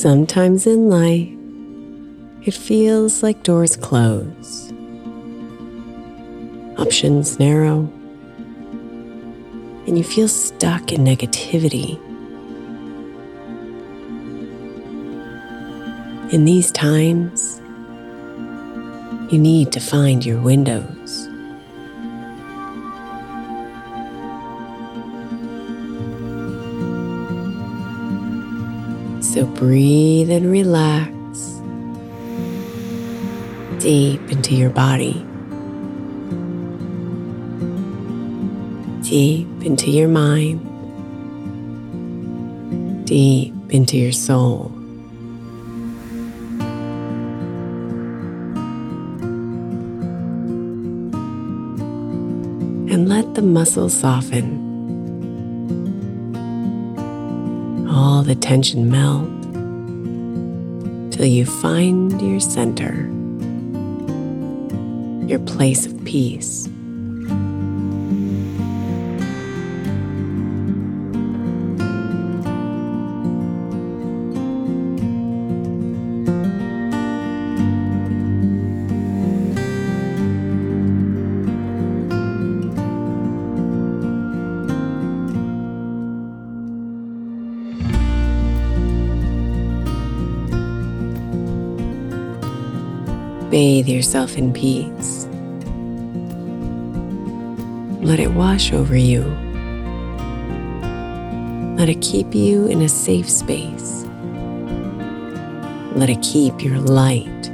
Sometimes in life, it feels like doors close, options narrow, and you feel stuck in negativity. In these times, you need to find your windows. So breathe and relax deep into your body, deep into your mind, deep into your soul. And let the muscles soften. The tension melt till you find your center, your place of peace. Bathe yourself in peace. Let it wash over you. Let it keep you in a safe space. Let it keep your light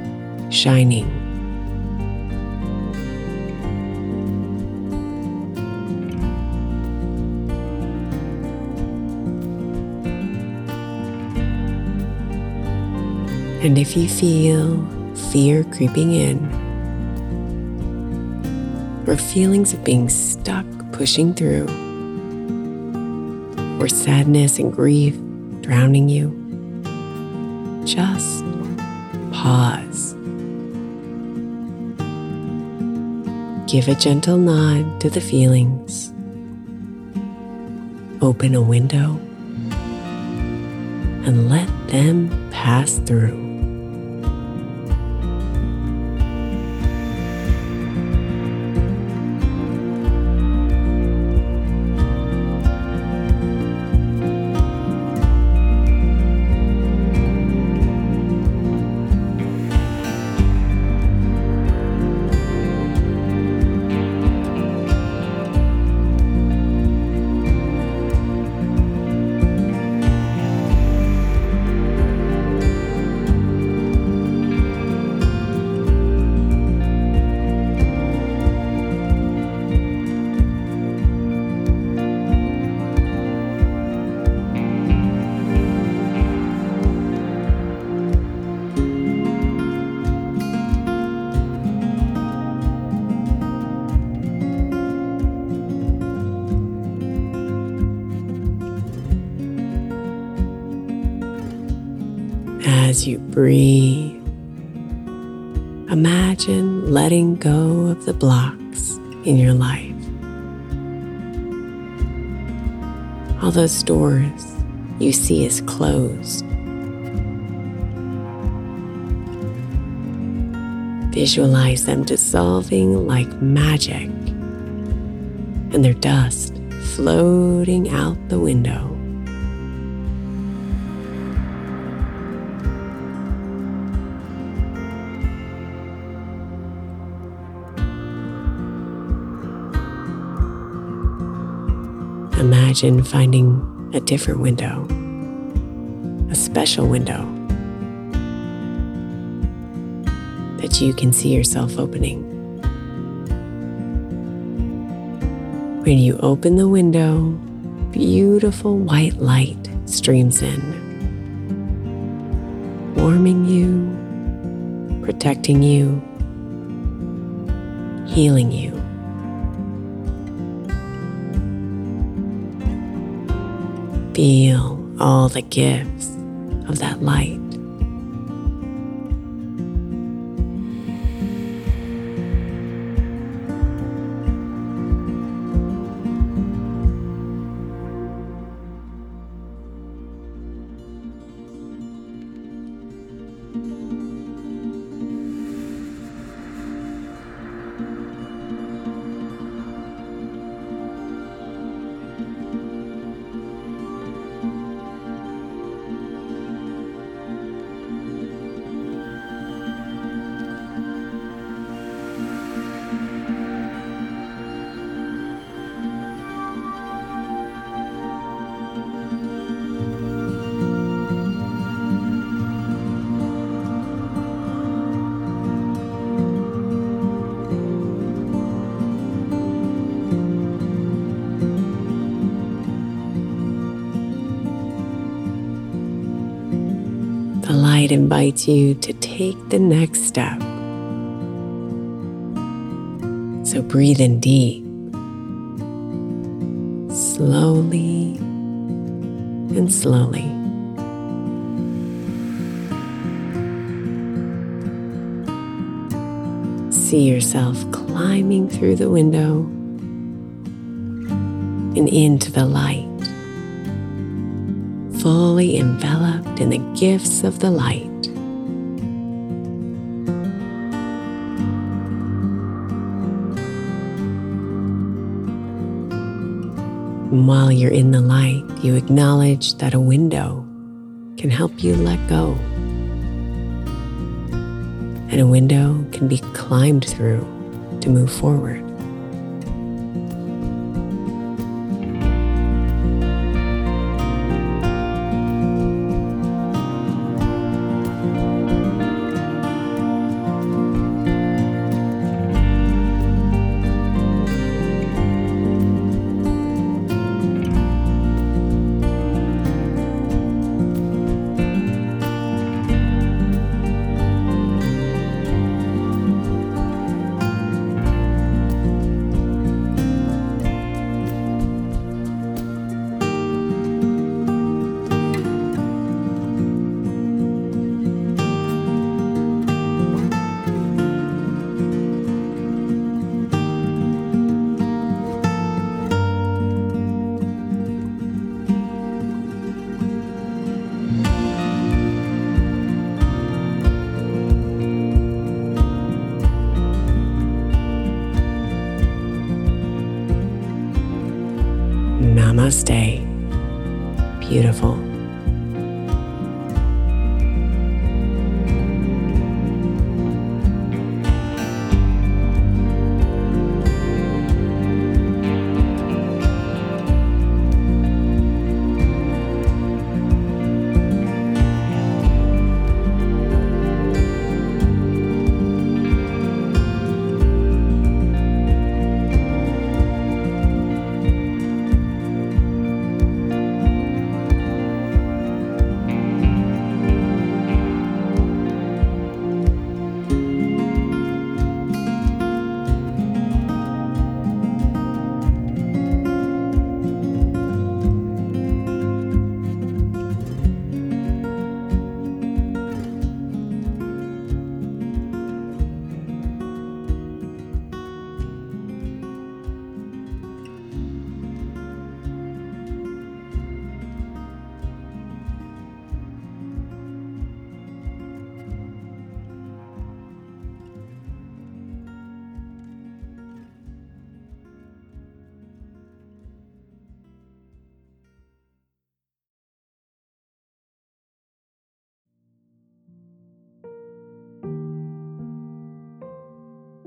shining. And if you feel fear creeping in, or feelings of being stuck pushing through, or sadness and grief drowning you, just pause. Give a gentle nod to the feelings. Open a window and let them pass through. You breathe, imagine letting go of the blocks in your life. All those doors you see as closed. Visualize them dissolving like magic and their dust floating out the window. Imagine finding a different window, a special window that you can see yourself opening. When you open the window, beautiful white light streams in, warming you, protecting you, healing you. Feel all the gifts of that light. Invites you to take the next step. So breathe in deep, slowly and slowly. See yourself climbing through the window and into the light fully enveloped in the gifts of the light. And while you're in the light, you acknowledge that a window can help you let go. And a window can be climbed through to move forward. Namaste. Beautiful.